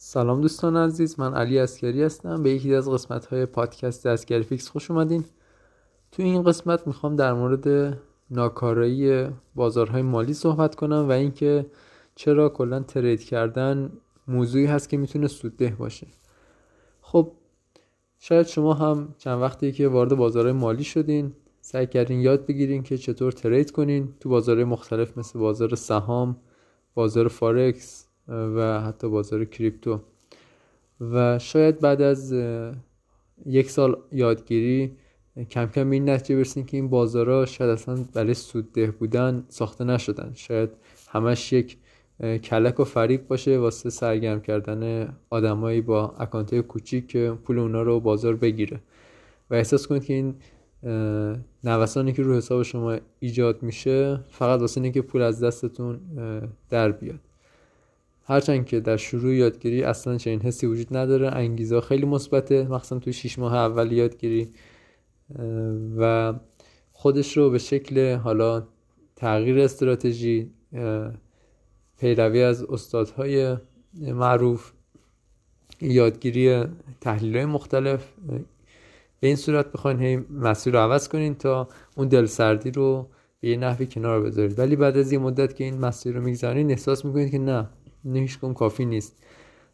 سلام دوستان عزیز من علی عسکری هستم. به یکی از قسمت های پادکست عسکری فیکس خوش اومدین. تو این قسمت می‌خوام در مورد ناکارایی بازارهای مالی صحبت کنم و اینکه چرا کلا trade کردن موضوعی هست که می‌تونه سودده باشه. خب شاید شما هم چند وقتی که وارد بازارهای مالی شدین سعی کردین یاد بگیرین که چطور trade کنین تو بازارهای مختلف مثل بازار سهام بازار فارکس و حتی بازار crypto. و شاید بعد از یک سال یادگیری کم کم این نتیجه برسیم که این بازارها شاید اصلا برای سودده بودن ساخته نشدن. شاید همش یک کلک و فریب باشه واسه سرگرم کردن آدمایی با account کوچیک که پول اونا رو بازار بگیره. و احساس کنید که این نوسانی که رو حساب شما ایجاد میشه فقط واسه اینکه پول از دستتون در بیاد. هرچند که در شروع یادگیری اصلا چنین حسی وجود نداره انگیزه خیلی مثبته مخصوصا توی 6 ماه اول یادگیری و خودش رو به شکل حالا تغییر استراتژی پیروی از استادهای معروف یادگیری تحلیل های مختلف به این صورت بخواین هی مسیر رو عوض کنین تا اون دلسردی رو به یه نحوی کنار بذارید. ولی بعد از یه مدت که این مسیر رو می‌گذارین احساس می‌کنید که نه هیچ کم کافی نیست.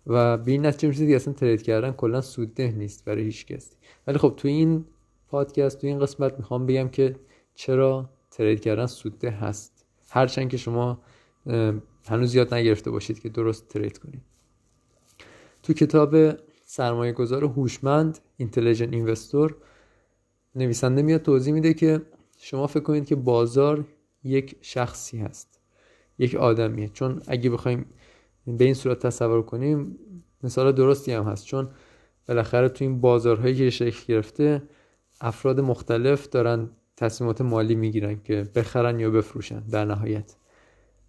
و به این نتیجه می‌رسید که اصلا ترید کردن کلا سودده نیست برای هیچ کسی. ولی خب تو این پادکست تو این قسمت می‌خوام بگم که چرا ترید کردن سودده هست. هرچند که شما هنوز یاد نگرفته باشید که درست ترید کنید. تو کتاب سرمایه گذار هوشمند اینتلیجنت اینوستور نویسنده میاد توضیح میده که شما فکر کنید که بازار یک شخصی هست یک آدمیه. چون اگه بخوایم به این صورت تصور کنیم مثال درستی هم هست. چون بالاخره تو این بازارهایی که شکل گرفته افراد مختلف دارن تصمیمات مالی می‌گیرن که بخرن یا بفروشن در نهایت.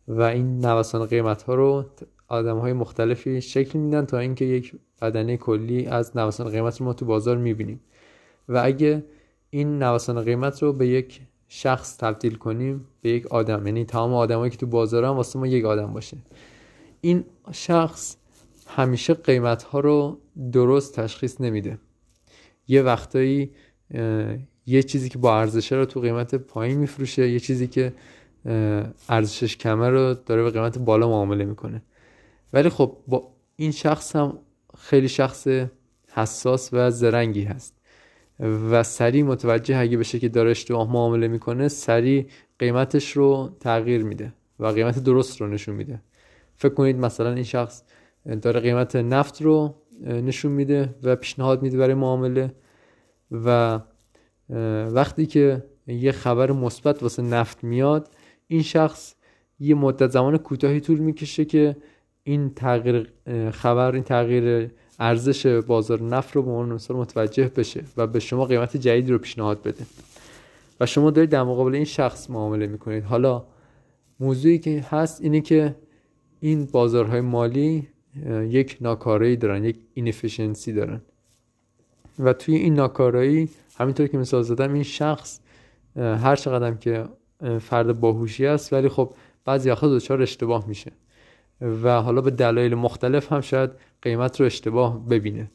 و این نوسان قیمت ها رو آدم های مختلفی شکل میدن تا اینکه یک بدنه کلی از نوسان قیمت رو ما تو بازار می‌بینیم. و اگه این نوسان قیمت رو به یک شخص تبدیل کنیم به یک آدم یعنی تمام آدمایی که تو بازار هم واسه ما یک آدم باشه. این شخص همیشه قیمت ها رو درست تشخیص نمیده. یه وقتایی یه چیزی که با ارزشه رو تو قیمت پایین میفروشه یه چیزی که ارزشش کمه رو داره به قیمت بالا معامله می‌کنه. ولی خب با این شخص هم خیلی شخص حساس و زرنگی هست و سریع متوجه اگه بشه که داره اشتباه معامله می‌کنه سریع قیمتش رو تغییر میده و قیمت درست رو نشون میده. فکر کنید مثلا این شخص داره قیمت نفت رو نشون میده و پیشنهاد میده برای معامله و وقتی که یه خبر مثبت واسه نفت میاد این شخص یه مدت زمان کوتاهی طول می‌کشه که این تغییر خبر این تغییر ارزش بازار نفت رو به عنوان مثال متوجه بشه و به شما قیمت جدید رو پیشنهاد بده. و شما دارید در مقابل این شخص معامله می‌کنید. حالا موضوعی که هست اینه که این بازارهای مالی یک ناکارایی دارن یک اینفیشنسی دارن. و توی این ناکارایی همینطور که مثال زدم این شخص هر چقدر که فرد باهوشی است ولی خب بعضی وقتا دچار اشتباه میشه. و حالا به دلایل مختلف هم شاید قیمت رو اشتباه ببینه.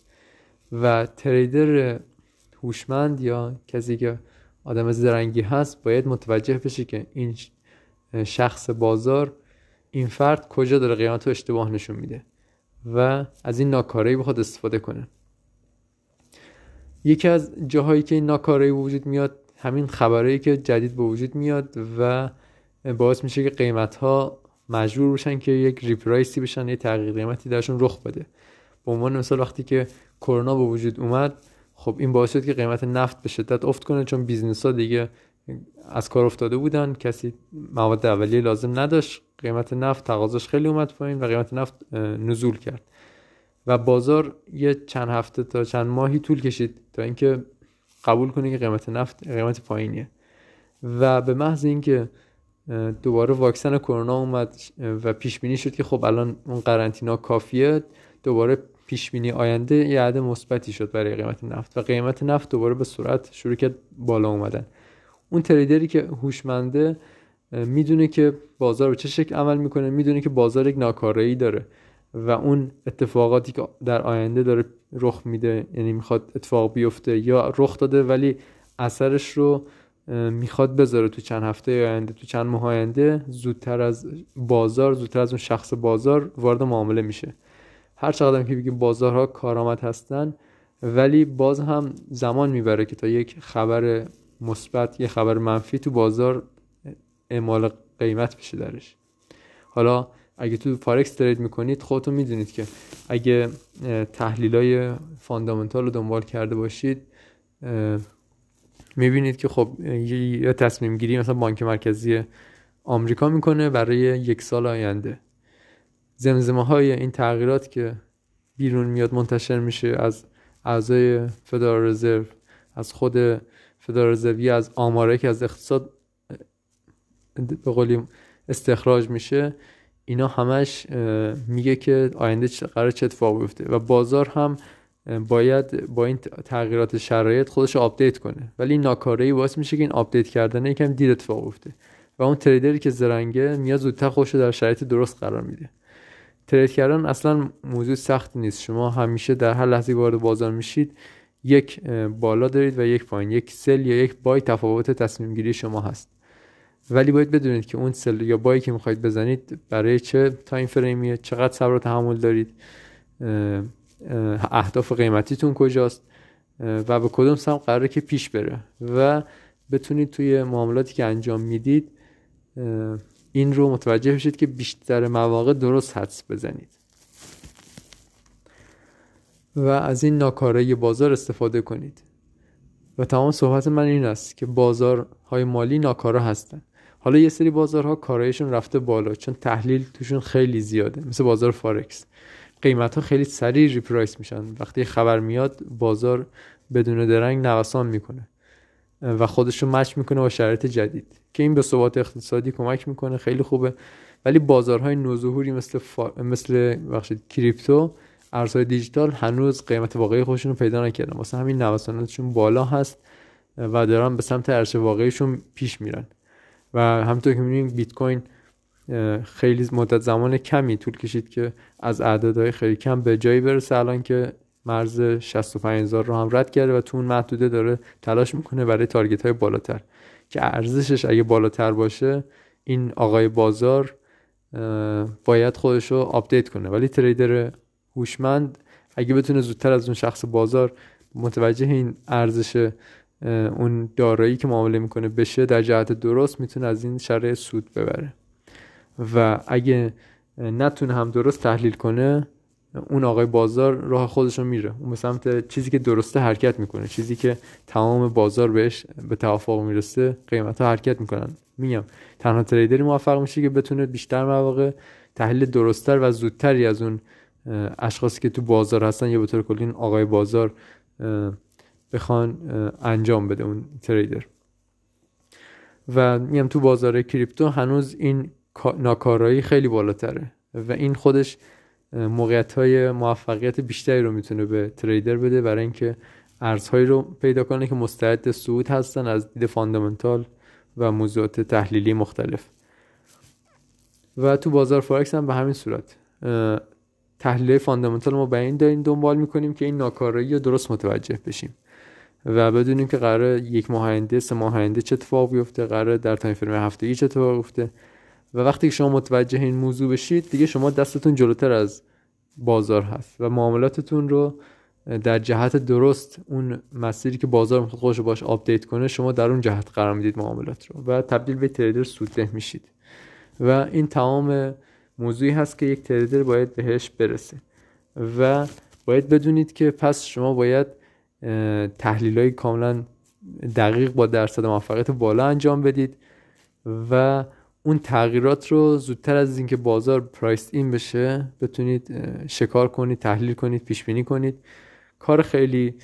و تریدر هوشمند یا کسی که آدم زرنگی هست باید متوجه بشه که این شخص بازار این فرد کجا داره قیمت رو اشتباه نشون میده و از این ناکارایی بخواد استفاده کنه. یکی از جاهایی که این ناکارایی وجود میاد همین خبرهایی که جدید به وجود میاد و باعث میشه که قیمت ها مجبور بشن که یک reprice ی بشن یه تغییر قیمتی درشون رخ بده. به عنوان مثال وقتی که کرونا به وجود اومد خب این باعث شد که قیمت نفت به شدت افت کنه چون business ها دیگه از کار افتاده بودن کسی مواد اولیه لازم نداشت. قیمت نفت تقاضاش خیلی اومد پایین و قیمت نفت نزول کرد. و بازار یه چند هفته تا چند ماهی طول کشید تا اینکه قبول کنه که قیمت نفت قیمت پایینیه. و به محض اینکه دوباره واکسن کرونا اومد و پیش بینی شد که خب الان اون قرنطینه کافیه دوباره پیش بینی آینده یه عدد مثبتی شد برای قیمت نفت و قیمت نفت دوباره به صورت شروع کرد بالا اومدن. اون تریدری که هوشمنده می‌دونه که بازار به چه شکل عمل می‌کنه می‌دونه که بازار یک ناکارایی داره و اون اتفاقاتی که در آینده داره رخ میده یعنی می‌خواد اتفاق بیفته یا رخ داده ولی اثرش رو می‌خواد بذاره تو چند هفته آینده تو چند ماه آینده زودتر از بازار زودتر از اون شخص بازار وارد معامله میشه. هر چقدر که بگیم بازارها کارآمد هستن ولی باز هم زمان می‌بره که تا یک خبر مثبت یه خبر منفی تو بازار اعمال قیمت بشه درش. حالا اگه تو فارکس trade می‌کنید خودتون می‌دونید که اگه تحلیل های fundamental رو دنبال کرده باشید می‌بینید که خب یه تصمیم گیری مثلا بانک مرکزی آمریکا می‌کنه برای یک سال آینده. زمزمه های این تغییرات که بیرون میاد منتشر میشه از اعضای فدرال رزرو از خود فدرال رزرو از آماره که از اقتصاد به قولی استخراج میشه اینا همش میگه که آینده قراره چه اتفاق بیفته و بازار هم باید با این تغییرات شرایط خودش update کنه. ولی این ناکارایی باعث میشه که این update کردن یکم دیر اتفاق بیفته و اون trader ی که زرنگه میاد زودتر خودش در شرایط درست قرار میده. trade کردن اصلا موضوع سخت نیست. شما همیشه در هر لحظه وارد بازار میشید یک بالا دارید و یک پایین یک سل یا یک بای تفاوت تصمیم گیری شما هست. ولی باید بدونید که اون سل یا بایی که می‌خواید بزنید برای چه تایم فریمیه چقدر صبر و تحمل دارید اهداف قیمتیتون کجاست و به کدوم سم قراره که پیش بره و بتونید توی معاملاتی که انجام می‌دید این رو متوجه بشید که بیشتر مواقع درست حدس بزنید. و از این ناکارایی بازار استفاده کنید. و تمام صحبت من این است که بازارهای مالی ناکارا هستن. حالا یه سری بازارها کارایشون رفته بالا چون تحلیل توشون خیلی زیاده. مثل بازار فارکس قیمت ها خیلی سریع reprice میشن. وقتی خبر میاد بازار بدون درنگ نوسان می‌کنه. و خودش رو match می‌کنه با شرایط جدید. که این به ثبات اقتصادی کمک می‌کنه خیلی خوبه. ولی بازارهای نوظهوری مثل فا... مثل ببخشید کریپتو ارزهای دیجیتال هنوز قیمت واقعی خودشون رو پیدا نکردن. واسه همین نوساناتشون بالا هست و دارن به سمت ارزش واقعیشون پیش میرن. و همونطور که می‌بینیم بیت کوین خیلی مدت زمان کمی طول کشید که از اعدادهای خیلی کم به جایی برسه الان که مرز 65000 رو هم رد کرده و تو اون محدوده داره تلاش می‌کنه برای تارگت های بالاتر. که ارزشش اگه بالاتر باشه این آقای بازار باید خودش رو آپدیت کنه. ولی تریدر هوشمند اگه بتونه زودتر از اون شخص بازار متوجه این ارزش اون دارایی که معامله می‌کنه بشه در جهت درست می‌تونه از این شرایط سود ببره. و اگه نتونه هم درست تحلیل کنه اون آقای بازار راه خودشون میره. اون به سمت چیزی که درسته حرکت می‌کنه. چیزی که تمام بازار بهش به توافق می‌رسه قیمت ها حرکت می‌کنن. میگم تنها تریدری موفق میشه که بتونه بیشتر مواقع تحلیل درستتر و زودتری از اون اشخاصی که تو بازار هستن یا به طور کلی آقای بازار بخوان انجام بده اون تریدر. و میگم تو بازار کریپتو هنوز این ناکارایی خیلی بالاتره و این خودش موقعیت های موفقیت بیشتری رو می‌تونه به تریدر بده برای اینکه ارزهایی رو پیدا کنه که مستعد صعود هستن از دید فاندامنتال و موضوعات تحلیلی مختلف. و تو بازار فارکس هم به همین صورت. تحلیل fundamental ما به این داریم دنبال می‌کنیم که این ناکارایی رو درست متوجه بشیم. و بدونیم که قراره یک ماه آینده سه ماه آینده چه اتفاق بیفته قراره در time frame هفتگی چه اتفاق بیفته. و وقتی که شما متوجه این موضوع بشید دیگه شما دستتون جلوتر از بازار هست و معاملاتتون رو در جهت درست اون مسیری که بازار می‌خواد خودش باش update کنه شما در اون جهت قرار می‌دید معاملات رو و تبدیل به trader سودده میشید. و این تمام موضوعی هست که یک تریدر باید بهش برسه. و باید بدونید که پس شما باید تحلیل های کاملا دقیق با درصد موفقیت بالا انجام بدید و اون تغییرات رو زودتر از اینکه بازار پرایس این بشه بتونید شکار کنید تحلیل کنید پیش بینی کنید. کار خیلی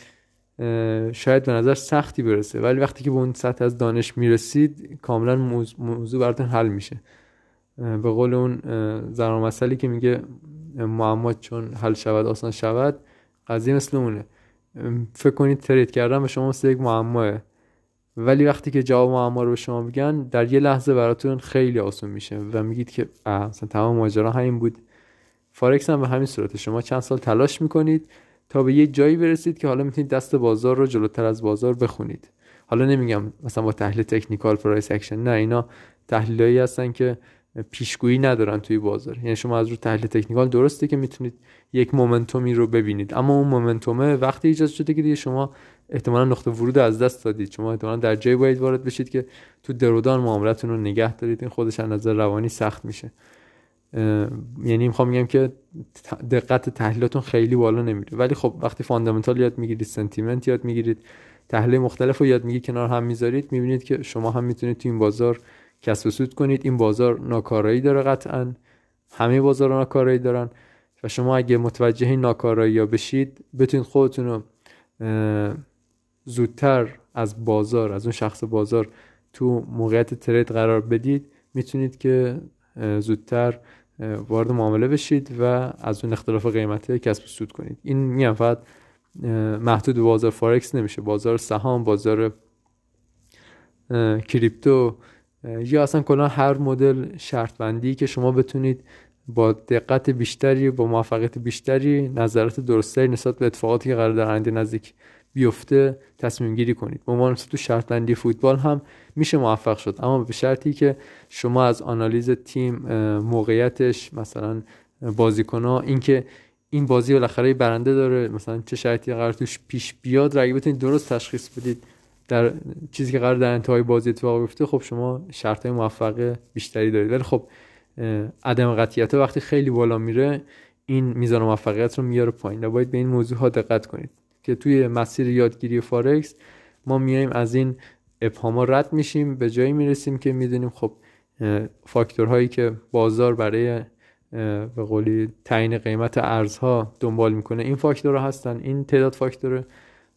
شاید به نظر سختی برسه ولی وقتی که به اون سطح از دانش می‌رسید کاملا موضوع براتون حل میشه. به قول اون زنان مسئله که میگه معما چون حل شود آسان شود قضیه مثل اونه. فکر کنید ترید کردن به شما مثل یک معماه. ولی وقتی که جواب معما رو به شما میگن در یه لحظه براتون خیلی آسون میشه و میگید که مثلا تمام ماجرا همین بود. فارکس هم به همین صورت شما چند سال تلاش می‌کنید تا به یه جایی برسید که حالا می‌تونید دست بازار رو جلوتر از بازار بخونید. حالا نمیگم مثلا با تحلیل technical price action نه اینا تحلیلایی هستن که پیشگویی ندارن توی بازار. یعنی شما از رو تحلیل technical درسته که می‌تونید یک momentum ی رو ببینید اما اون momentum ه وقتی ایجاد شده که دیگه شما احتمالا نقطه ورود از دست دادید. شما احتمالا در جایی باید وارد بشید که تو drawdown معاملتون رو نگه دارید. این خودش از نظر روانی سخت میشه. یعنی می‌خوام میگم که دقت تحلیلاتون خیلی بالا نمیره. ولی خب وقتی fundamental یاد می‌گیرید sentiment یاد می‌گیرید تحلیل مختلف رو یاد میگی کنار هم می‌ذارید می‌بینید که شما هم می‌تونید تو این بازار کسب سود کنید. این بازار ناکارایی داره قطعا. همه بازار ناکارایی دارن. و شما اگه متوجه این ناکارایی ها بشید بتونید خودتون رو زودتر از بازار از اون شخص بازار تو موقعیت ترید قرار بدید. می‌تونید که زودتر وارد معامله بشید و از اون اختلاف قیمتی کسب سود کنید. این میگم فقط محدود بازار فارکس نمیشه. بازار سهام بازار کریپتو یا اصلا کلا هر مدل شرط بندی که شما بتونید با دقت بیشتری با موفقیت بیشتری نظرات درسته نسبت به اتفاقاتی که قرار در آینده نزدیک بیفته تصمیم گیری کنید. به تو شرط بندی فوتبال هم میشه موفق شد. اما به شرطی که شما از آنالیز تیم موقعیتش مثلا بازیکنها اینکه این بازی بالاخره برنده داره مثلا چه شرطی قرار توش پیش بیاد رقیبتون درست تشخیص بدید. در چیزی که قرار در انتهای بازی اتفاق بیفته خب شما شرط های موفق بیشتری دارید. ولی خب عدم قطعیت وقتی خیلی بالا میره این میزان موفقیت رو میاره پایین باید به این موضوع ها دقت کنید که توی مسیر یادگیری فارکس ما میایم از این ابهاما رد میشیم به جایی می‌رسیم که می‌دونیم خب فاکتورهایی که بازار برای به قولی تعیین قیمت ارزها دنبال می‌کنه این فاکتورها هستن این تعداد فاکتوره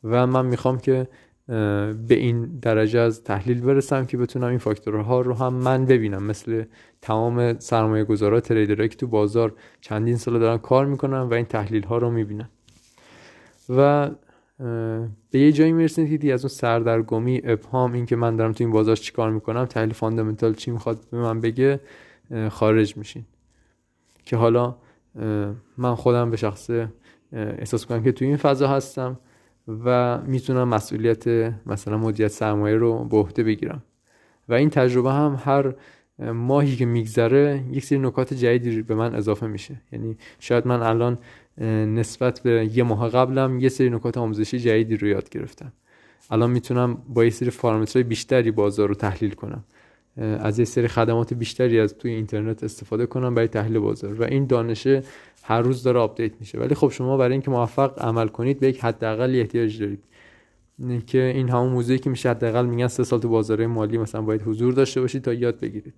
و من می‌خوام که به این درجه از تحلیل برسم که بتونم این فاکتورها رو هم من ببینم. مثل تمام سرمایه گذارا تریدرهایی که تو بازار چندین سال دارن کار می‌کنن و این تحلیل ها رو می‌بینن. و به یه جایی می‌رسید که از اون سردرگمی ابهام این که من دارم تو این بازار چیکار می‌کنم تحلیل فاندامنتال چی می‌خواد به من بگه خارج میشین. که حالا من خودم به شخص احساس کنم که تو این فضا هستم. و می‌تونم مسئولیت مثلا مدیریت سرمایه رو به عهده بگیرم. و این تجربه هم هر ماهی که میگذره یک سری نکات جدیدی به من اضافه میشه. یعنی شاید من الان نسبت به یه ماه قبلم یه سری نکات آموزشی جدیدی رو یاد گرفتم. الان می‌تونم با یه سری پارامترهای بیشتری بازار رو تحلیل کنم. از یه سری خدمات بیشتری از توی اینترنت استفاده کنم برای تحلیل بازار. و این دانشه هر روز داره update میشه. ولی خب شما برای اینکه موفق عمل کنید به یک حداقل احتیاج دارید. که این همون موضوعی که میشه حداقل میگن سه سال تو بازار مالی مثلا باید حضور داشته باشید تا یاد بگیرید.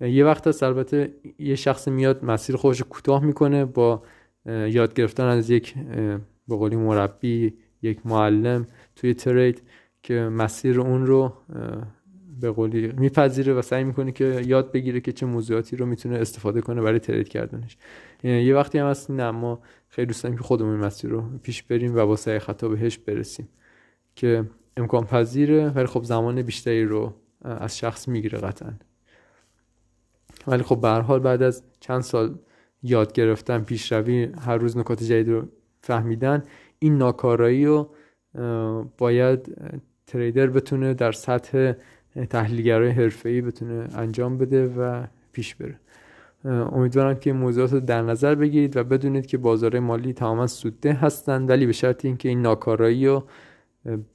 یه وقت هست البته یه شخص میاد مسیر خودش کوتاه می‌کنه با یاد گرفتن از یک به قولی مربی یک معلم توی ترید که مسیر اون رو به قولی میپذیره و سعی می‌کنه که یاد بگیره که چه موضوعاتی رو می‌تونه استفاده کنه برای ترید کردنش. یه وقتی هم هست نه ما خیلی دوست داریم که خودمون مسیر رو پیش بریم و با سعی خطا بهش برسیم که امکان پذیره ولی خب زمان بیشتری رو از شخص می‌گیره قطعا. ولی خب به حال بعد از چند سال یاد گرفتن پیشروی هر روز نکات جدید رو فهمیدن این ناکارایی رو باید تریدر بتونه در سطح تحلیلگرای حرفه‌ای بتونه انجام بده و پیش بره. امیدوارم که موضوعات رو در نظر بگیرید و بدونید که بازار مالی تماما سودده هستند ولی به شرط اینکه این ناکارایی رو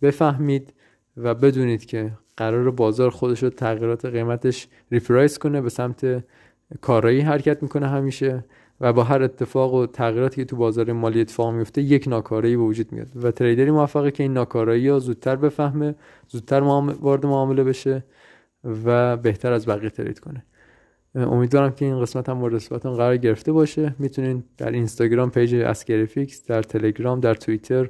بفهمید و بدونید که قرار بازار خودش رو تغییرات قیمتش ریپرایس کنه به سمت کارایی حرکت می‌کنه همیشه. و با هر اتفاق و تغییراتی که تو بازار مالی اتفاق میفته یک ناکارایی به وجود میاد و trader ی موفقه که این ناکارایی ها زودتر بفهمه زودتر وارد معامله بشه و بهتر از بقیه trade کنه. امیدوارم که این قسمت هم مورد استفادهتون قرار گرفته باشه. می‌تونین در اینستاگرام page اسکریفیکس در تلگرام در توییتر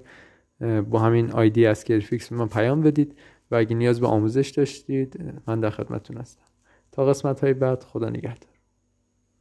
با همین ID اسکریفیکس من پیام بدید و اگه نیاز به آموزش داشتید من در خدمتتون هستم. تا قسمت های بعد خدا نگهدار.